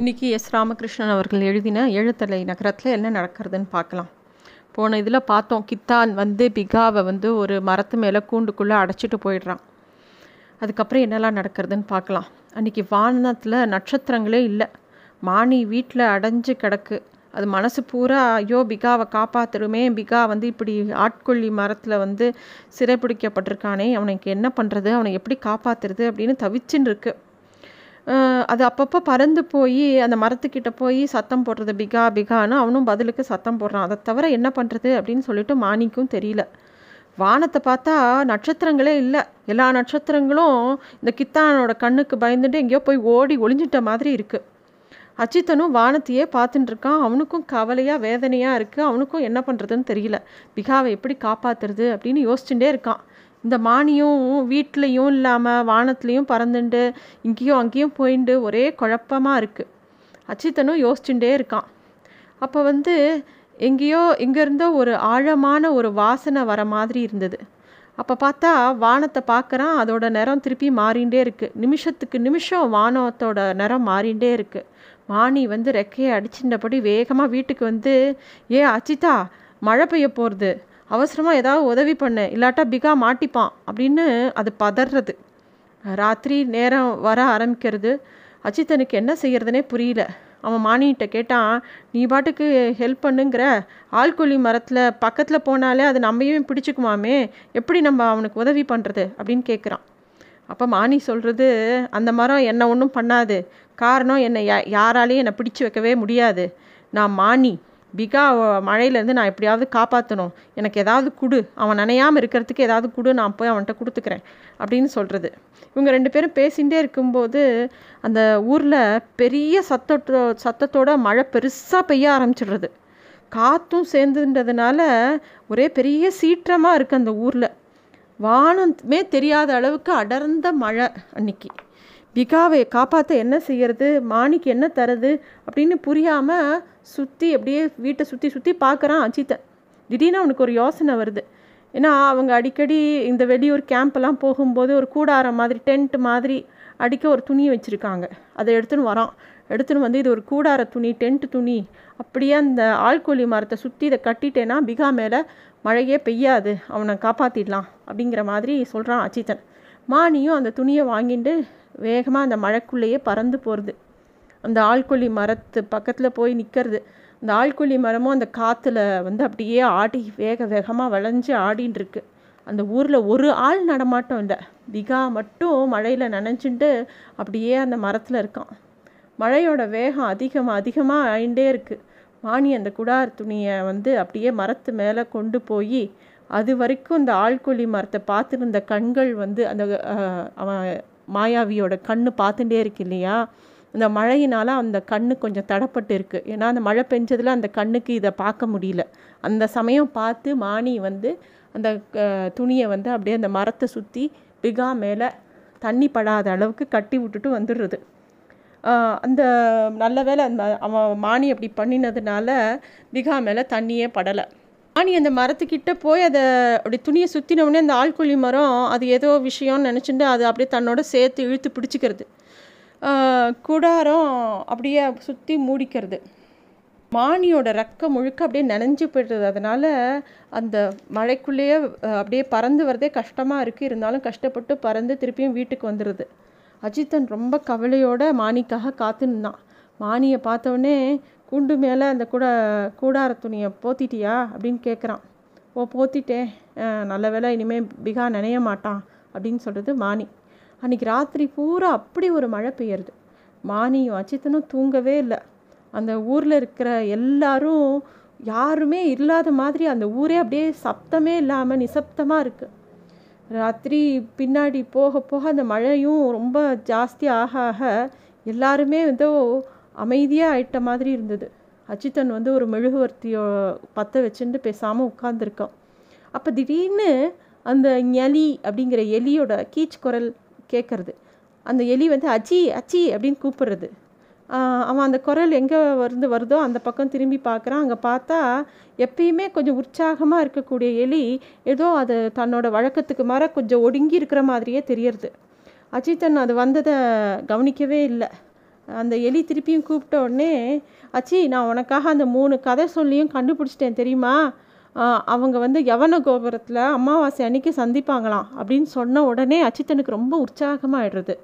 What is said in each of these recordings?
இன்றைக்கி எஸ். ராமகிருஷ்ணன் அவர்கள் எழுதின எழுத்தலை நகரத்தில் என்ன நடக்கிறதுன்னு பார்க்கலாம். போன இதில் பார்த்தோம் கித்தான் வந்து பிகாவை வந்து ஒரு மரத்து மேலே கூண்டுக்குள்ளே அடைச்சிட்டு போயிடுறான். அதுக்கப்புறம் என்னெல்லாம் நடக்கிறதுன்னு பார்க்கலாம். அன்றைக்கி வானத்தில் நட்சத்திரங்களே இல்லை. மானி வீட்டில் அடைஞ்சு கிடக்கு. அது மனசு பூரா ஐயோ பிகாவை காப்பாற்றுருமே பிகா வந்து இப்படி ஆட்கொள்ளி மரத்தில் வந்து சிறைப்பிடிக்கப்பட்டிருக்கானே அவனுக்கு என்ன பண்ணுறது அவனை எப்படி காப்பாற்றுறது அப்படின்னு தவிச்சுன்னு இருக்குது அது அப்பப்போ பறந்து போய் அந்த மரத்துக்கிட்ட போய் சத்தம் போடுறது பிகா பிகான்னு அவனும் பதிலுக்கு சத்தம் போடுறான். அதை தவிர என்ன பண்ணுறது அப்படின்னு சொல்லிட்டு மாணிக்கும் தெரியல. வானத்தை பார்த்தா நட்சத்திரங்களே இல்லை. எல்லா நட்சத்திரங்களும் இந்த கித்தானோட கண்ணுக்கு பயந்துட்டு எங்கேயோ போய் ஓடி ஒளிஞ்சிட்ட மாதிரி இருக்குது அச்சித்தனும் வானத்தையே பார்த்துட்டு இருக்கான். அவனுக்கும் கவலையாக வேதனையாக இருக்குது அவனுக்கும் என்ன பண்ணுறதுன்னு தெரியல. பிகாவை எப்படி காப்பாற்றுறது அப்படின்னு யோசிச்சுட்டே இருக்கான். இந்த மானியும் வீட்லேயும் இல்லாமல் வானத்துலேயும் பறந்துண்டு இங்கேயும் அங்கேயும் போயிண்டு ஒரே குழப்பமாக இருக்குது அச்சித்தனும் யோசிச்சுட்டே இருக்கான். அப்போ வந்து எங்கேயோ இங்கேருந்தோ ஒரு ஆழமான ஒரு வாசனை வர மாதிரி இருந்தது. அப்போ பார்த்தா வானத்தை பார்க்குறான் அதோட நிறம் திருப்பி மாறிண்டே இருக்குது நிமிஷத்துக்கு நிமிஷம் வானத்தோட நிறம் மாறிண்டே இருக்குது மானி வந்து ரெக்கையை அடிச்சின்றபடி வேகமாக வீட்டுக்கு வந்து ஏ அச்சிதா மழை பெய்ய போகிறது அவசரமாக ஏதாவது உதவி பண்ணு இல்லாட்டா பிகா மாட்டிப்பான் அப்படின்னு அது பதறது. ராத்திரி நேரம் வர ஆரம்பிக்கிறது. அச்சித்தனுக்கு என்ன செய்யறதுனே புரியல. அவன் மானிகிட்ட கேட்டான் நீ பாட்டுக்கு ஹெல்ப் பண்ணுங்கிற. ஆள்கொல்லி மரத்தில் பக்கத்தில் போனாலே அது நம்மையும் பிடிச்சிக்குமாமே. எப்படி நம்ம அவனுக்கு உதவி பண்ணுறது அப்படின்னு கேட்குறான் அப்போ மானி சொல்கிறது அந்த மரம் என்னை ஒன்றும் பண்ணாது. காரணம் என்னை யா யாராலையும் என்னை பிடிச்சி வைக்கவே முடியாது. நான் மானி. பிகா மழையிலேருந்து நான் எப்படியாவது காப்பாற்றணும் எனக்கு ஏதாவது கொடு. அவன் நினையாமல் இருக்கிறதுக்கு ஏதாவது கொடு. நான் போய் அவன்கிட்ட கொடுத்துக்கிறேன் அப்படின்னு சொல்கிறது இவங்க ரெண்டு பேரும் பேசிகிட்டே இருக்கும்போது அந்த ஊரில் பெரிய சத்தத்தோ சத்தத்தோட மழை பெருசாக பெய்ய ஆரம்பிச்சிடுறது. காற்றும் சேர்ந்துன்றதுனால ஒரே பெரிய சீற்றமாக இருக்குது அந்த ஊரில். வானமே தெரியாத அளவுக்கு அடர்ந்த மழை அன்னைக்கு. பிகாவை காப்பாற்ற என்ன செய்யறது? மாணிக்கு என்ன தருது? அப்படின்னு புரியாமல் சுற்றி அப்படியே வீட்டை சுற்றி சுற்றி பார்க்குறான் அஜித்தை. திடீர்னு அவனுக்கு ஒரு யோசனை வருது. ஏன்னா அவங்க அடிக்கடி இந்த வெளியூர் கேம்ப்லாம் போகும்போது ஒரு கூடாரம் மாதிரி டென்ட் மாதிரி அடிக்க ஒரு துணியை வச்சுருக்காங்க. அதை எடுத்துன்னு வரான். எடுத்துன்னு வந்து இது ஒரு கூடார துணி டென்ட் துணி. அப்படியே அந்த ஆள்கோழி மரத்தை சுற்றி இதை கட்டிட்டேன்னா பிகா மேலே மழையே பெய்யாது. அவனை காப்பாற்றிடலாம் அப்படிங்கிற மாதிரி சொல்கிறான் அச்சித்தன் மானியும் அந்த துணியை வாங்கிட்டு வேகமாக அந்த மழைக்குள்ளேயே பறந்து போகிறது அந்த ஆள்கொல்லி மரத்து பக்கத்தில் போய் நிற்கிறது அந்த ஆள்கொல்லி மரமும் அந்த காற்றுல வந்து அப்படியே ஆடி வேக வேகமாக வளைஞ்சு ஆடின்னு இருக்கு அந்த ஊரில் ஒரு ஆள் நடமாட்டம் இல்லை. திகா மட்டும் மழையில் நனைஞ்சுட்டு அப்படியே அந்த மரத்தில் இருக்கான். மழையோட வேகம் அதிகமாக அதிகமாக ஆயிண்டே இருக்குது மானி அந்த குடார் துணியை வந்து அப்படியே மரத்து மேலே கொண்டு போய் அது வரைக்கும் அந்த ஆள்கொல்லி மரத்தை பார்த்துருந்த கண்கள் வந்து அந்த அவன் மாயாவியோட கண்ணு பார்த்துட்டே இருக்கு இல்லையா? அந்த மழையினால் அந்த கண்ணு கொஞ்சம் தடப்பட்டு இருக்குது ஏன்னா அந்த மழை பெஞ்சதில் அந்த கண்ணுக்கு இதை பார்க்க முடியல. அந்த சமயம் பார்த்து மானி வந்து அந்த துணியை வந்து அப்படியே அந்த மரத்தை சுற்றி பிகா மேலே தண்ணி படாத அளவுக்கு கட்டி விட்டுட்டு வந்துடுறது. அந்த நல்ல வேலை அந்த அவன் மானி அப்படி பண்ணினதுனால பிகா மேலே தண்ணியே படலை. மானி அந்த மரத்துக்கிட்ட போய் அதை அப்படி துணியை சுற்றினவுடனே அந்த ஆள்கொல்லி மரம் அது ஏதோ விஷயம்னு நினச்சிட்டு அது அப்படியே தன்னோட சேர்த்து இழுத்து பிடிச்சிக்கிறது. கூடாரம் அப்படியே சுற்றி மூடிக்கிறது. மானியோட ரக்கம் முழுக்க அப்படியே நனைஞ்சு போயிடுறது. அதனால் அந்த மழைக்குள்ளேயே அப்படியே பறந்து வரதே கஷ்டமாக இருக்குது இருந்தாலும் கஷ்டப்பட்டு பறந்து திருப்பியும் வீட்டுக்கு வந்துடுது அஜித்தன் ரொம்ப கவலையோட மானிக்காக தான் மானியை பார்த்தோடனே குண்டு மேலே அந்த கூட கூடார துணியை போத்திட்டியா? அப்படின்னு கேட்குறான் ஓ போத்திட்டேன். நல்ல வேலை இனிமேல் பிகா நினைய மாட்டான் அப்படின்னு சொல்கிறது மானி. அன்றைக்கி ராத்திரி பூரா அப்படி ஒரு மழை பெய்யுறது. மானியும் அச்சித்தனும் தூங்கவே இல்லை. அந்த ஊரில் இருக்கிற எல்லாரும் யாருமே இல்லாத மாதிரி அந்த ஊரே அப்படியே சப்தமே இல்லாமல் நிசப்தமாக இருக்குது ராத்திரி பின்னாடி போக போக அந்த மழையும் ரொம்ப ஜாஸ்தி ஆக ஆக எல்லாருமே வந்து அமைதியாக ஆயிட்ட மாதிரி இருந்தது. அச்சித்தன் வந்து ஒரு மெழுகுவர்த்தியோ பற்ற வச்சுட்டு பேசாமல் உட்காந்துருக்கான் அப்போ திடீர்னு அந்த எலி அப்படிங்கிற எலியோட கீச் குரல் கேட்குறது அந்த எலி வந்து அச்சி அச்சி அப்படின்னு கூப்பிடுறது. அவன் அந்த குரல் எங்கே வந்து வருதோ அந்த பக்கம் திரும்பி பார்க்குறான் அங்கே பார்த்தா எப்பயுமே கொஞ்சம் உற்சாகமாக இருக்கக்கூடிய எலி ஏதோ அது தன்னோட வழக்கத்துக்கு மாற கொஞ்சம் ஒடுங்கி இருக்கிற மாதிரியே தெரியறது. அஜித்தன் அது வந்ததை கவனிக்கவே இல்லை. அந்த எலி திருப்பியும் கூப்பிட்ட உடனே அச்சி நான் உனக்காக அந்த மூணு கதை சொல்லியும் கண்டுபிடிச்சிட்டேன் தெரியுமா? அவங்க வந்து யவன கோபுரத்தில் அமாவாசை அன்னைக்கு சந்திப்பாங்களாம் அப்படின்னு சொன்ன உடனே அச்சித்தனுக்கு ரொம்ப உற்சாகமாக ஆயிடுறது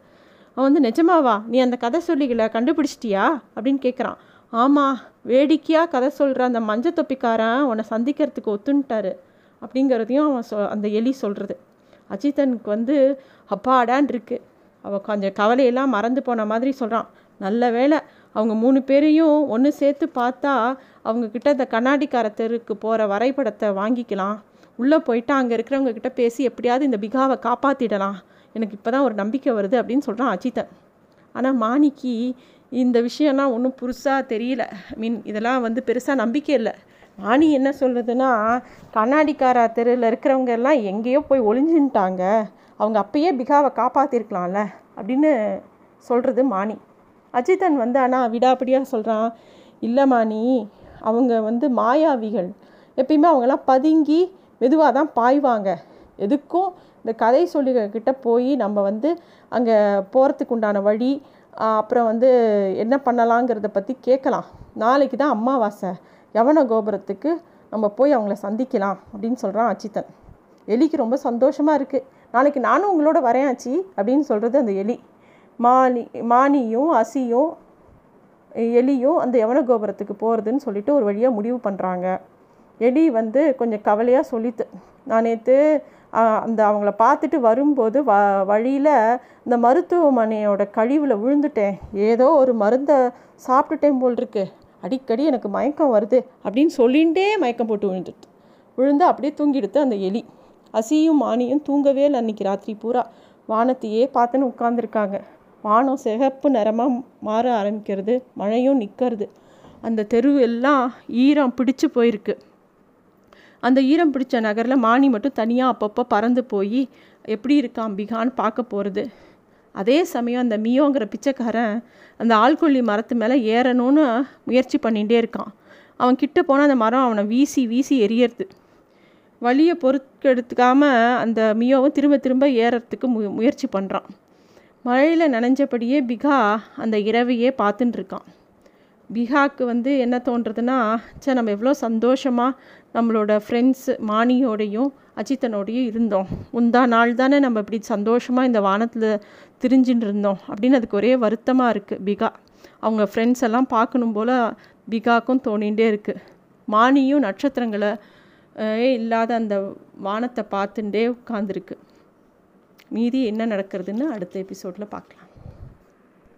அவன் வந்து நிஜமாவா? நீ அந்த கதை சொல்லிகளை கண்டுபிடிச்சிட்டியா? அப்படின்னு கேட்குறான் ஆமாம் வேடிக்கையாக கதை சொல்கிற அந்த மஞ்ச தொப்பிக்காரன் உன்னை சந்திக்கிறதுக்கு ஒத்துன்ட்டாரு அப்படிங்கிறதையும் அவன் சொ அந்த எலி சொல்கிறது அஜித்தனுக்கு வந்து அப்பாடான் இருக்கு. அவள் கொஞ்சம் கவலையெல்லாம் மறந்து போன மாதிரி சொல்கிறான் நல்ல வேலை அவங்க மூணு பேரையும் ஒன்று சேர்த்து பார்த்தா அவங்கக்கிட்ட இந்த கண்ணாடிக்கார தெருக்கு போகிற வரைபடத்தை வாங்கிக்கலாம். உள்ளே போயிட்டு அங்கே இருக்கிறவங்க கிட்ட பேசி எப்படியாவது இந்த பிகாவை காப்பாற்றிடலாம் எனக்கு இப்போ தான் ஒரு நம்பிக்கை வருது அப்படின்னு சொல்கிறான் அஜித்தன் ஆனால் மாணிக்கு இந்த விஷயம்லாம் ஒன்றும் புதுசாக தெரியல. மீன் இதெல்லாம் வந்து பெருசாக நம்பிக்கை இல்லை. மாணி என்ன சொல்கிறதுன்னா கண்ணாடிக்கார தெருவில் இருக்கிறவங்க எல்லாம் எங்கேயோ போய் ஒளிஞ்சுன்ட்டாங்க. அவங்க அப்பயே பிகாவை காப்பாற்றிருக்கலாம்ல அப்படின்னு சொல்கிறது மாணி. அஜித்தன் வந்து ஆனால் விடாப்பிடியாக சொல்கிறான் இல்லைம்மா நீ அவங்க வந்து மாயாவிகள். எப்பயுமே அவங்கெல்லாம் பதுங்கி மெதுவாக தான் பாய்வாங்க. எதுக்கும் இந்த கதை சொல்லிக்கிட்ட போய் நம்ம வந்து அங்கே போகிறதுக்கு உண்டான வழி அப்புறம் வந்து என்ன பண்ணலாங்கிறத பற்றி கேட்கலாம். நாளைக்கு தான் அம்மாவாசை. யவன கோபுரத்துக்கு நம்ம போய் அவங்கள சந்திக்கலாம் அப்படின்னு சொல்கிறான் அச்சித்தன் எலிக்கு ரொம்ப சந்தோஷமாக இருக்குது நாளைக்கு நானும் உங்களோட வரேன் ஆச்சி அப்படின்னு சொல்கிறது அந்த எலி. மானி மானியும் அசியும் எலியும் அந்த யவன கோபுரத்துக்கு போகிறதுன்னு சொல்லிட்டு ஒரு வழியாக முடிவு பண்ணுறாங்க எலி வந்து கொஞ்சம் கவலையாக சொல்லித்து நான் நேற்று அந்த அவங்கள பார்த்துட்டு வரும்போது வ வழியில் இந்த மருத்துவமனையோட கழிவில் விழுந்துட்டேன். ஏதோ ஒரு மருந்தை சாப்பிட்டுட்டேன் போல் இருக்கு அடிக்கடி எனக்கு மயக்கம் வருது அப்படின்னு சொல்லிகிட்டே மயக்கம் போட்டு விழுந்துட்டு விழுந்து அப்படியே தூங்கிடுத்து அந்த எலி. அசியும் மானியும் தூங்கவே இல்லை அன்றைக்கி ராத்திரி பூரா. வானத்தையே பார்த்துன்னு உட்காந்துருக்காங்க வானம் சிகப்பு நிறமாக மாற ஆரம்பிக்கிறது மழையும் நிற்கிறது அந்த தெரு எல்லாம் ஈரம் பிடிச்சு போயிருக்கு. அந்த ஈரம் பிடிச்ச நகரில் மானி மட்டும் தனியாக அப்பப்போ பறந்து போய் எப்படி இருக்கான் பிகான்னு பார்க்க போகிறது அதே சமயம் அந்த மியோங்கிற பிச்சைக்காரன் அந்த ஆள்கொல்லி மரத்து மேலே ஏறணும்னு முயற்சி பண்ணிகிட்டே இருக்கான். அவன் கிட்ட போனால் அந்த மரம் அவனை வீசி வீசி எரியறது வழியை பொறுக்கெடுத்துக்காமல் அந்த மியோவும் திரும்ப திரும்ப ஏறத்துக்கு மு முயற்சி பண்ணுறான் மழையில் நனைஞ்சபடியே பிகா அந்த இரவையே பார்த்துட்டு இருக்கான் வந்து என்ன தோன்றதுன்னா சே நம்ம எவ்வளோ சந்தோஷமாக நம்மளோட ஃப்ரெண்ட்ஸு மானியோடையும் அஜித்தனோடையும் இருந்தோம். உந்தா நாள் தானே நம்ம இப்படி சந்தோஷமாக இந்த வானத்தில் திரிஞ்சுட்டு இருந்தோம் அப்படின்னு அதுக்கு ஒரே வருத்தமாக இருக்குது பிகா. அவங்க ஃப்ரெண்ட்ஸ் எல்லாம் பார்க்கணும் போல் பிகாக்கும் தோணிகிட்டே இருக்குது மானியும் நட்சத்திரங்களை இல்லாத அந்த வானத்தை பார்த்துட்டே உட்காந்துருக்கு மீதி என்ன நடக்கிறதுன்னு அடுத்த எபிசோடில் பார்க்கலாம்.